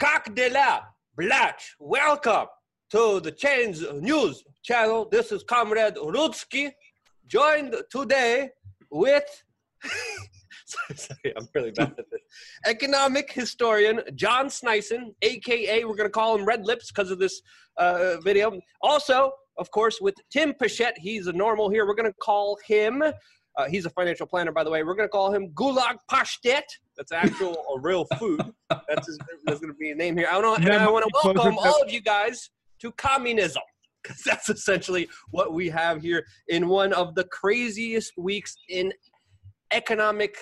Coq de la Blatch. Welcome to the Change News channel. This is Comrade Rudski, joined today with. sorry, sorry, I'm really bad at this. Economic historian John Sneisen, aka we're going to call him Red Lips because of this uh, video. Also, of course, with Tim Pachette. He's a normal here. We're going to call him. Uh, he's a financial planner, by the way. We're going to call him Gulag Pashtet. That's actual, a real food. That's, his, that's going to be a name here. I, don't, and I want to welcome all of you guys to communism because that's essentially what we have here in one of the craziest weeks in economic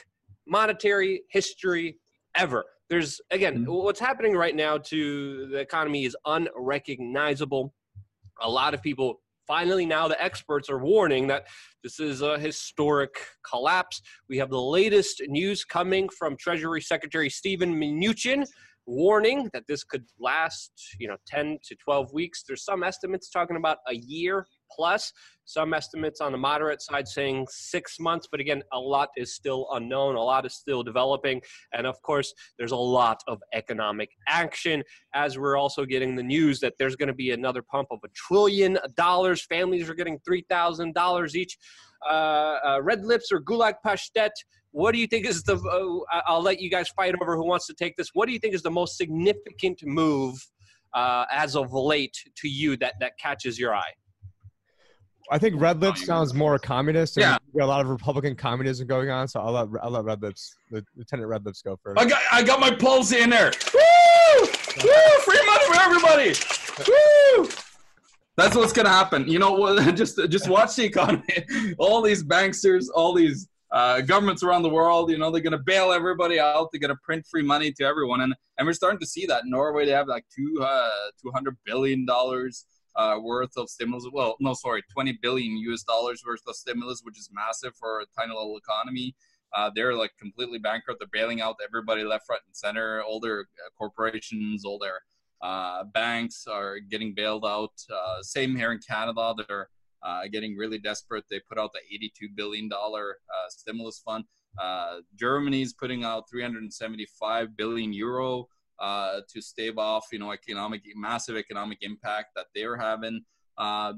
monetary history ever. There's again, mm-hmm. what's happening right now to the economy is unrecognizable. A lot of people finally now the experts are warning that this is a historic collapse. We have the latest news coming from Treasury Secretary Steven Mnuchin warning that this could last, you know, 10 to 12 weeks. There's some estimates talking about a year plus. Some estimates on the moderate side saying six months, but again, a lot is still unknown. A lot is still developing. And of course, there's a lot of economic action as we're also getting the news that there's going to be another pump of a trillion dollars. Families are getting $3,000 each. Uh, uh, red lips or gulag pashtet. What do you think is the? Uh, I'll let you guys fight over who wants to take this. What do you think is the most significant move uh, as of late to you that that catches your eye? I think Red Lips sounds more communist. And yeah, a lot of Republican communism going on. So I'll let I'll let Red Lips, Lieutenant Red Lips, go first. I got I got my pulse in there. Woo! Woo! Free money for everybody. Woo! That's what's gonna happen. You know, just just watch the economy. All these banksters, all these uh, governments around the world, you know, they're gonna bail everybody out. They're gonna print free money to everyone, and and we're starting to see that in Norway. They have like two uh, two hundred billion dollars uh, worth of stimulus. Well, no, sorry, 20 billion US dollars worth of stimulus, which is massive for a tiny little economy. Uh, they're like completely bankrupt. They're bailing out everybody left, right, and center. All their uh, corporations, all their uh, banks are getting bailed out. Uh, same here in Canada. They're uh, getting really desperate. They put out the 82 billion dollar stimulus fund. Germany's putting out 375 billion euro uh, to stave off, you know, economic massive economic impact that they're having. Uh,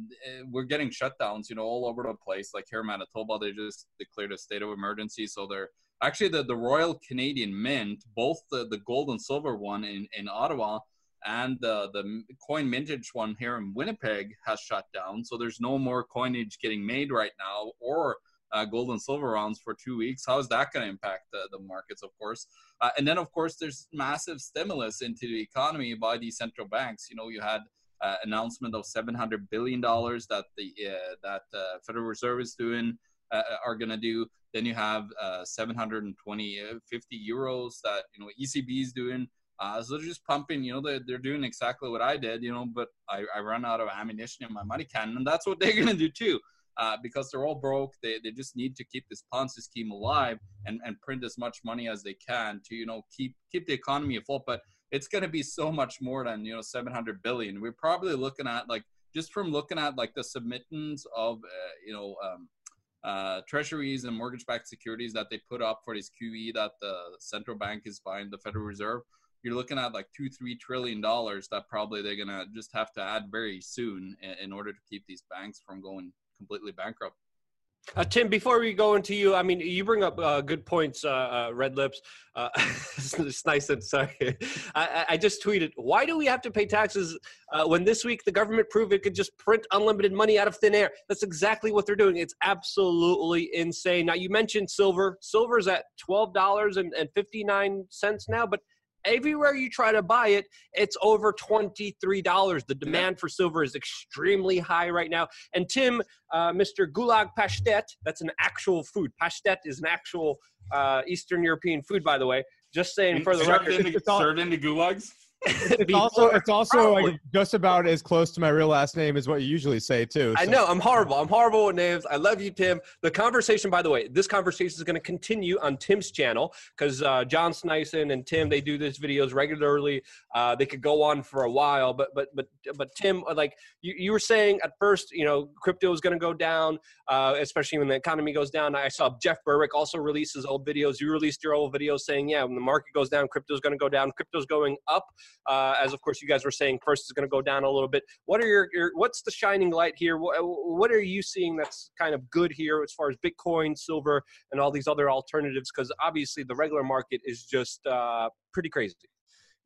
we're getting shutdowns, you know, all over the place. Like here in Manitoba, they just declared a state of emergency. So they're actually the, the Royal Canadian Mint, both the, the gold and silver one in, in Ottawa and the, the coin mintage one here in Winnipeg has shut down. So there's no more coinage getting made right now or uh, gold and silver rounds for two weeks. How is that going to impact the, the markets, of course? Uh, and then, of course, there's massive stimulus into the economy by the central banks. You know, you had uh, announcement of 700 billion dollars that the uh, that uh, Federal Reserve is doing uh, are going to do. Then you have 720 50 euros that you know ECB is doing. Uh, so they're just pumping, you know, they're, they're doing exactly what I did, you know, but I, I run out of ammunition in my money cannon, and that's what they're going to do too uh, because they're all broke. They, they just need to keep this Ponzi scheme alive and, and print as much money as they can to you know keep keep the economy afloat. But it's going to be so much more than you know 700 billion. We're probably looking at like just from looking at like the submittance of uh, you know um, uh, treasuries and mortgage-backed securities that they put up for this QE that the central bank is buying the Federal Reserve. You're looking at like two, three trillion dollars that probably they're gonna just have to add very soon in, in order to keep these banks from going completely bankrupt. Uh, Tim, before we go into you, I mean, you bring up uh, good points, uh, uh Red Lips. Uh, it's nice and sorry. I, I, just tweeted, why do we have to pay taxes uh, when this week the government proved it could just print unlimited money out of thin air? That's exactly what they're doing. It's absolutely insane. Now, you mentioned silver. Silver's at $12.59 now, but everywhere you try to buy it, it's over $23. The demand for silver is extremely high right now. And Tim, uh, Mr. Gulag Pashtet, that's an actual food. Pashtet is an actual uh, Eastern European food, by the way. Just saying for the served record. Into, served into gulags? It's also it's also like just about as close to my real last name as what you usually say too. So. I know I'm horrible. I'm horrible with names. I love you, Tim. The conversation, by the way, this conversation is going to continue on Tim's channel because uh, John Sneisen and Tim they do these videos regularly. Uh, they could go on for a while, but but but but Tim, uh, like you, you were saying at first, you know, crypto is going to go down, uh, especially when the economy goes down. I saw Jeff Berwick also releases old videos. You released your old videos saying, yeah, when the market goes down, crypto is going to go down. Crypto's going up uh, as of course you guys were saying first is going to go down a little bit. What are your, your what's the shining light here? What, what are you seeing that's kind of good here as far as Bitcoin, silver, and all these other alternatives? Because obviously the regular market is just uh, pretty crazy.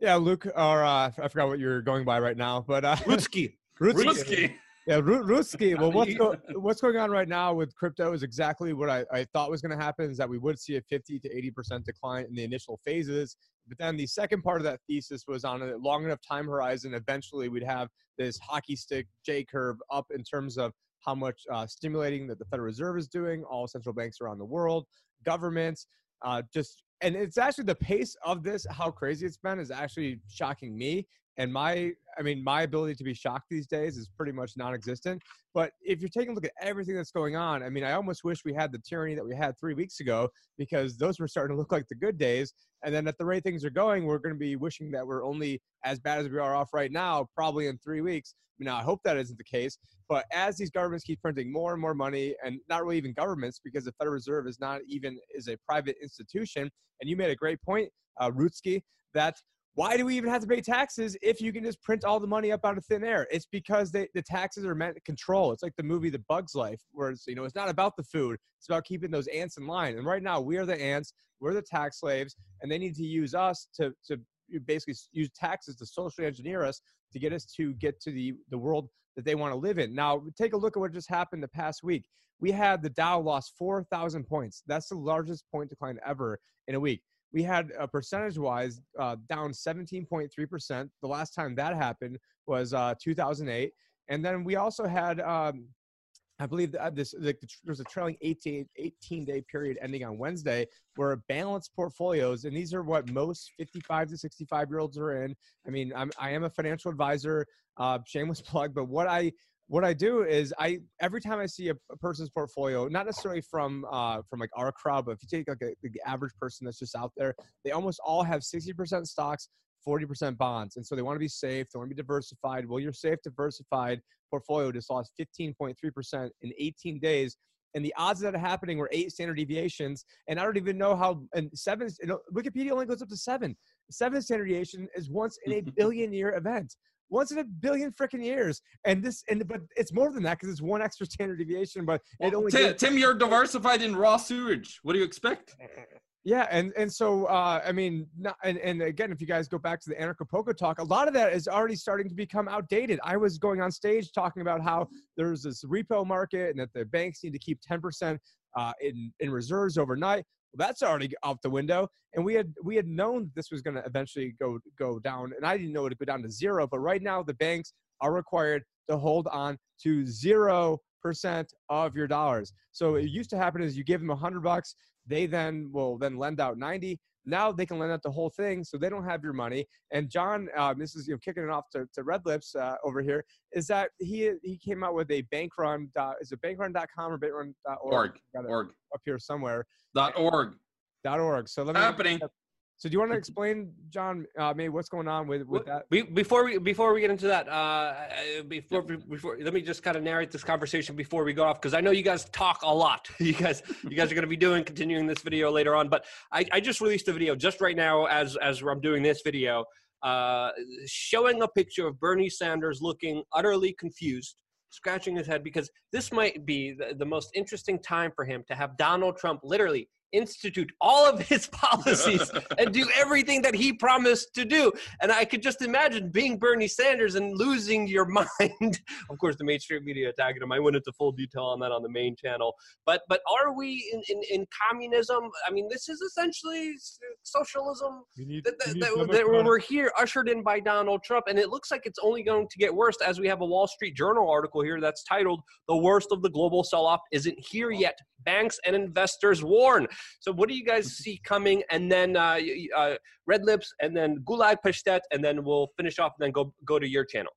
Yeah, Luke, or uh, I forgot what you're going by right now, but uh, Rudski. Rudski. Yeah, Rudski. Well, what's, go, what's going on right now with crypto is exactly what I, I thought was going to happen is that we would see a 50 to 80% decline in the initial phases. But then the second part of that thesis was on a long enough time horizon, eventually we'd have this hockey stick J curve up in terms of how much uh, stimulating that the Federal Reserve is doing, all central banks around the world, governments, uh, just and it's actually the pace of this, how crazy it's been, is actually shocking me and my i mean my ability to be shocked these days is pretty much non-existent but if you're taking a look at everything that's going on i mean i almost wish we had the tyranny that we had three weeks ago because those were starting to look like the good days and then at the rate things are going we're going to be wishing that we're only as bad as we are off right now probably in three weeks. Now i hope that isn't the case but as these governments keep printing more and more money and not really even governments because the federal reserve is not even is a private institution and you made a great point uh, Rudski, that why do we even have to pay taxes if you can just print all the money up out of thin air? It's because they, the taxes are meant to control. It's like the movie The Bug's Life, where it's, you know, it's not about the food. It's about keeping those ants in line. And right now we are the ants, we're the tax slaves, and they need to use us to, to basically use taxes to socially engineer us to get us to get to the, the world that they want to live in. Now, take a look at what just happened the past week. We had the Dow lost 4,000 points. That's the largest point decline ever in a week we had a percentage wise uh, down 17.3%. The last time that happened was uh, 2008. And then we also had, um, I believe that this like, there's a trailing 18, 18 day period ending on Wednesday where balanced portfolios, and these are what most 55 to 65 year olds are in. I mean, I'm, I am a financial advisor, uh, shameless plug, but what I what I do is I every time I see a, a person's portfolio, not necessarily from uh, from like our crowd, but if you take like, a, the average person that's just out there, they almost all have 60% stocks, 40% bonds, and so they want to be safe, they want to be diversified. Well, your safe diversified portfolio just lost 15.3% in 18 days. And the odds of that happening were eight standard deviations. And I don't even know how, and seven, you know, Wikipedia only goes up to seven. Seven standard deviation is once in a billion year event once in a billion freaking years. And this, and but it's more than that because it's one extra standard deviation. But well, it only Tim, gets, Tim, you're diversified in raw sewage. What do you expect? Yeah, and and so uh, I mean, not, and and again, if you guys go back to the Anarchapulco talk, a lot of that is already starting to become outdated. I was going on stage talking about how there's this repo market and that the banks need to keep 10% uh, in in reserves overnight. Well, that's already out the window. And we had we had known this was going to eventually go go down, and I didn't know it would go down to zero. But right now, the banks are required to hold on to zero percent of your dollars. So it used to happen is you give them a hundred bucks, they then will then lend out ninety. Now they can lend out the whole thing, so they don't have your money. And John, uh, this is you know kicking it off to, to Red Lips uh, over here, is that he he came out with a bankrun. Dot, is it bankrun.com or bankrun.org? Org. Org. Up here somewhere. Dot org. Dot org. So let me happening. So do you want to explain, John, uh, maybe what's going on with with that? before we before we get into that, uh, uh, before before let me just kind of narrate this conversation before we go off because I know you guys talk a lot. You guys you guys are going to be doing continuing this video later on, but I, I just released a video just right now as as I'm doing this video, uh, showing a picture of Bernie Sanders looking utterly confused scratching his head because this might be the, the, most interesting time for him to have Donald Trump literally institute all of his policies and do everything that he promised to do. And I could just imagine being Bernie Sanders and losing your mind. of course, the mainstream media attacking him. I went into full detail on that on the main channel. But but are we in, in, in communism? I mean, this is essentially socialism. Need, that, that, that, that we're here, ushered in by Donald Trump, and it looks like it's only going to get worse as we have a Wall Street Journal article here that's titled "The Worst of the Global Sell-Off Isn't Here Yet." Banks and investors warn. So, what do you guys see coming? And then uh, uh, Red Lips, and then Gulag Pashtet, and then we'll finish off. And then go go to your channel.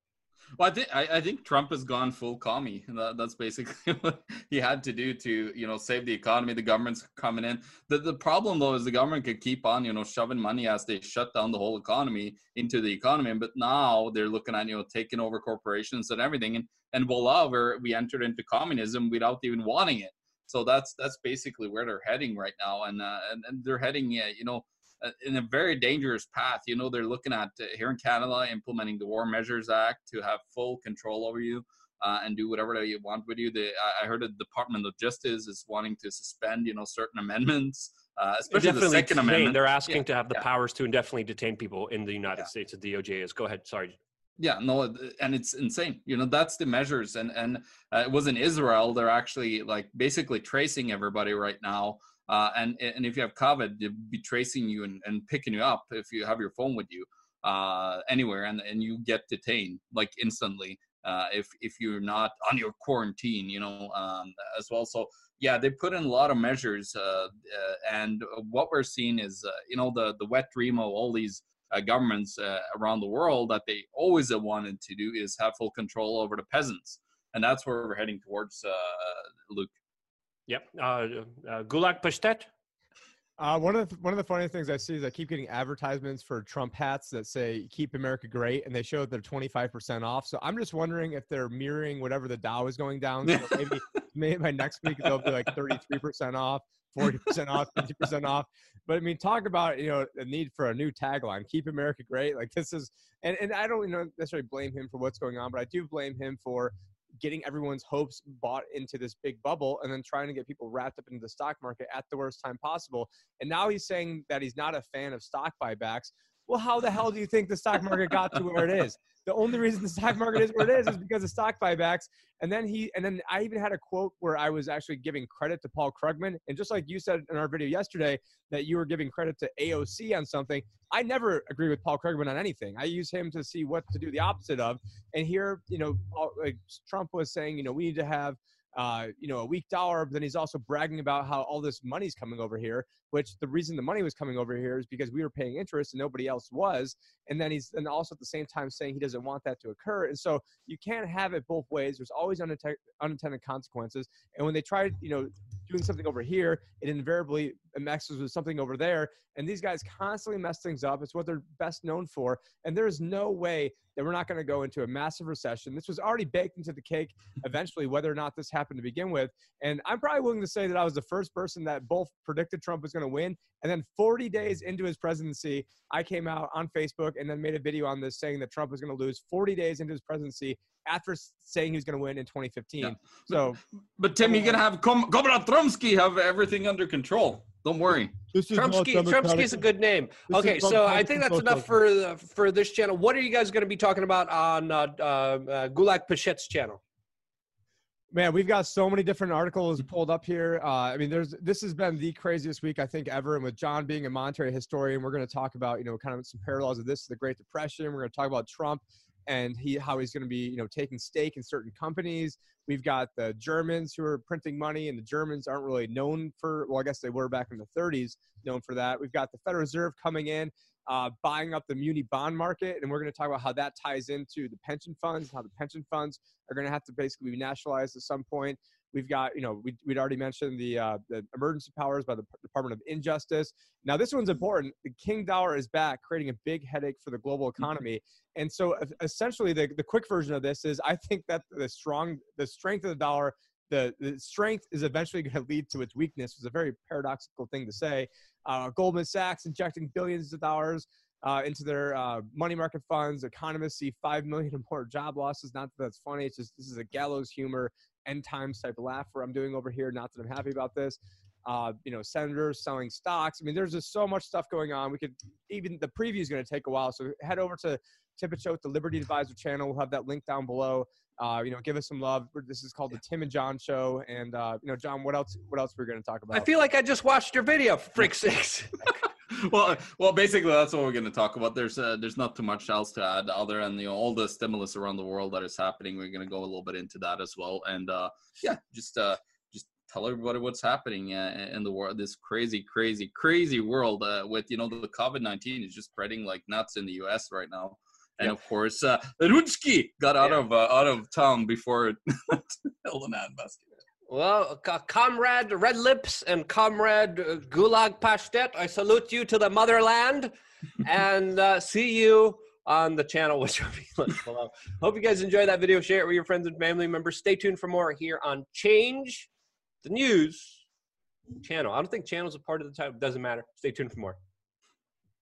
Well, I think I, I, think Trump has gone full commie. That, that's basically what he had to do to you know save the economy. The government's coming in. The the problem though is the government could keep on you know shoving money as they shut down the whole economy into the economy. But now they're looking at you know taking over corporations and everything. And and voila, we we entered into communism without even wanting it. So that's that's basically where they're heading right now. And uh, and, and they're heading uh, you know uh, in a very dangerous path. You know, they're looking at uh, here in Canada implementing the War Measures Act to have full control over you. Uh, and do whatever they want with you. They, I heard the Department of Justice is wanting to suspend, you know, certain amendments, uh, especially the Second detain. Amendment. They're asking yeah, to have the yeah. powers to indefinitely detain people in the United yeah. States. The DOJ is. Go ahead. Sorry. Yeah, no, and it's insane. You know, that's the measures, and and uh, it was in Israel. They're actually like basically tracing everybody right now uh, and and if you have COVID, they'll be tracing you and, and picking you up if you have your phone with you uh, anywhere, and, and you get detained like instantly uh, if if you're not on your quarantine, you know, um, as well. So yeah, they put in a lot of measures, uh, uh, and what we're seeing is uh, you know the the wet dream all these. Governments around the world that they always wanted to do is have full control over the peasants, and that's where we're heading towards, Luke. Yep. Uh, uh, Gulag Pashtet. Uh, one of the, one of the funny things I see is I keep getting advertisements for Trump hats that say "Keep America Great" and they show that they're twenty five percent off. So I'm just wondering if they're mirroring whatever the Dow is going down. So maybe maybe by next week they'll be like thirty three percent off, forty percent off, fifty percent off. But I mean, talk about you know the need for a new tagline: "Keep America Great." Like this is, and and I don't you know necessarily blame him for what's going on, but I do blame him for getting everyone's hopes bought into this big bubble and then trying to get people wrapped up into the stock market at the worst time possible. And now he's saying that he's not a fan of stock buybacks. Well, how the hell do you think the stock market got to where it is? The only reason the stock market is where it is is because of stock buybacks. And then he, and then I even had a quote where I was actually giving credit to Paul Krugman. And just like you said in our video yesterday, that you were giving credit to AOC on something, I never agree with Paul Krugman on anything. I use him to see what to do the opposite of. And here, you know, like Trump was saying, you know, we need to have uh, you know, a weak dollar. But then he's also bragging about how all this money's coming over here, which the reason the money was coming over here is because we were paying interest and nobody else was. And then he's and also at the same time saying he doesn't want that to occur. And so you can't have it both ways. There's always unintended consequences. And when they try, you know, doing something over here, it invariably messes with something over there. And these guys constantly mess things up. It's what they're best known for. And there is no way that we're not going to go into a massive recession. This was already baked into the cake eventually, whether or not this happened to begin with. And I'm probably willing to say that I was the first person that both predicted Trump was going to win. And then 40 days into his presidency, I came out on Facebook and then made a video on this saying that Trump was going to lose 40 days into his presidency after saying he was going to win in 2015. Yeah. So, but Tim, you're going to have Comrade Trumsky have everything under control. Don't worry. Trumsky, Trumsky is a good name. This okay, so I think that's enough for the, for this channel. What are you guys going to be talking about on uh, uh, uh, Gulag Pashtet's channel? Man, we've got so many different articles pulled up here. Uh, I mean, there's this has been the craziest week I think ever. And with John being a monetary historian, we're going to talk about you know kind of some parallels of this to the Great Depression. We're going to talk about Trump and he how he's going to be you know taking stake in certain companies. We've got the Germans who are printing money, and the Germans aren't really known for well, I guess they were back in the 30s known for that. We've got the Federal Reserve coming in. Uh, buying up the muni bond market, and we're going to talk about how that ties into the pension funds, how the pension funds are going to have to basically be nationalized at some point. We've got, you know, we, would already mentioned the, uh, the emergency powers by the Department of Injustice. Now, this one's important. The king dollar is back, creating a big headache for the global mm-hmm. economy. And so, essentially, the, the quick version of this is I think that the strong, the strength of the dollar the, the, strength is eventually going to lead to its weakness. It's a very paradoxical thing to say. Uh, Goldman Sachs injecting billions of dollars uh, into their uh, money market funds. Economists see five million or more job losses. Not that that's funny. It's just this is a gallows humor end times type of laugh where I'm doing over here. Not that I'm happy about this. Uh, you know, senators selling stocks. I mean, there's just so much stuff going on. We could even the preview is going to take a while. So head over to Tip It Show, the Liberty Advisor channel. We'll have that link down below. Uh, you know, give us some love. This is called the Tim and John Show. And uh, you know, John, what else? What else we're going to talk about? I feel like I just watched your video, frick six. well, well, basically that's what we're going to talk about. There's uh, there's not too much else to add other than you know all the stimulus around the world that is happening. We're going to go a little bit into that as well, and uh, yeah, just uh, just tell everybody what's happening uh, in the world. This crazy, crazy, crazy world uh, with you know the COVID nineteen is just spreading like nuts in the U.S. right now. And of course, uh, Rudski got out Yeah. of uh, out of town before held an ad basket. Well, c- comrade Red Lips and comrade uh, Gulag Pashtet, I salute you to the motherland and uh, see you on the channel, which will be linked below. Hope you guys enjoyed that video. Share it with your friends and family members. Stay tuned for more here on Change the News channel. I don't think channel's a part of the title. Doesn't matter. Stay tuned for more.